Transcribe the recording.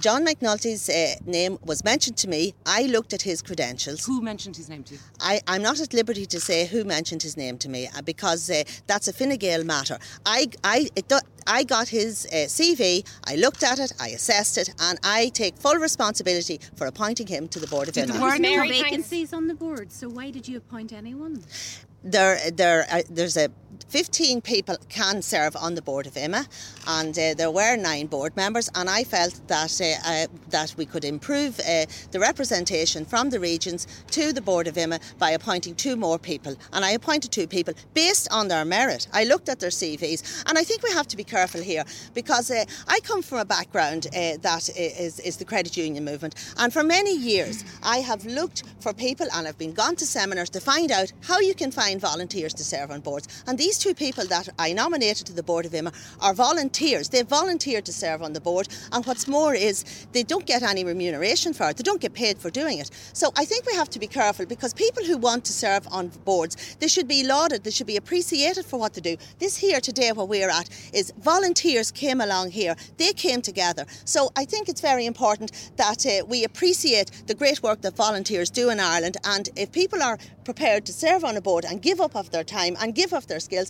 John McNulty's uh, name was mentioned to me. I looked at his credentials. Who mentioned his name to you? I, I'm not at liberty to say who mentioned his name to me uh, because uh, that's a Fine Gael matter. I, I, it do, I got his uh, CV, I looked at it, I assessed it, and I take full responsibility for appointing him to the Board of Did the word- There are Mary, vacancies on the board, so why did you appoint anyone? there, there, uh, there's a 15 people can serve on the board of IMMA, and uh, there were nine board members. And I felt that uh, uh, that we could improve uh, the representation from the regions to the board of IMMA by appointing two more people. And I appointed two people based on their merit. I looked at their CVs, and I think we have to be careful here because uh, I come from a background uh, that is, is the credit union movement, and for many years I have looked for people and I've been gone to seminars to find out how you can find volunteers to serve on boards. And these two people that I nominated to the board of IMMA are volunteers. They've volunteered to serve on the board, and what's more is they don't get any remuneration for it. They don't get paid for doing it. So I think we have to be careful because people who want to serve on boards, they should be lauded. They should be appreciated for what they do. This here today, where we're at, is volunteers came along here. They came together. So I think it's very important that uh, we appreciate the great work that volunteers do in Ireland. And if people are prepared to serve on a board and give up of their time and give up their skills,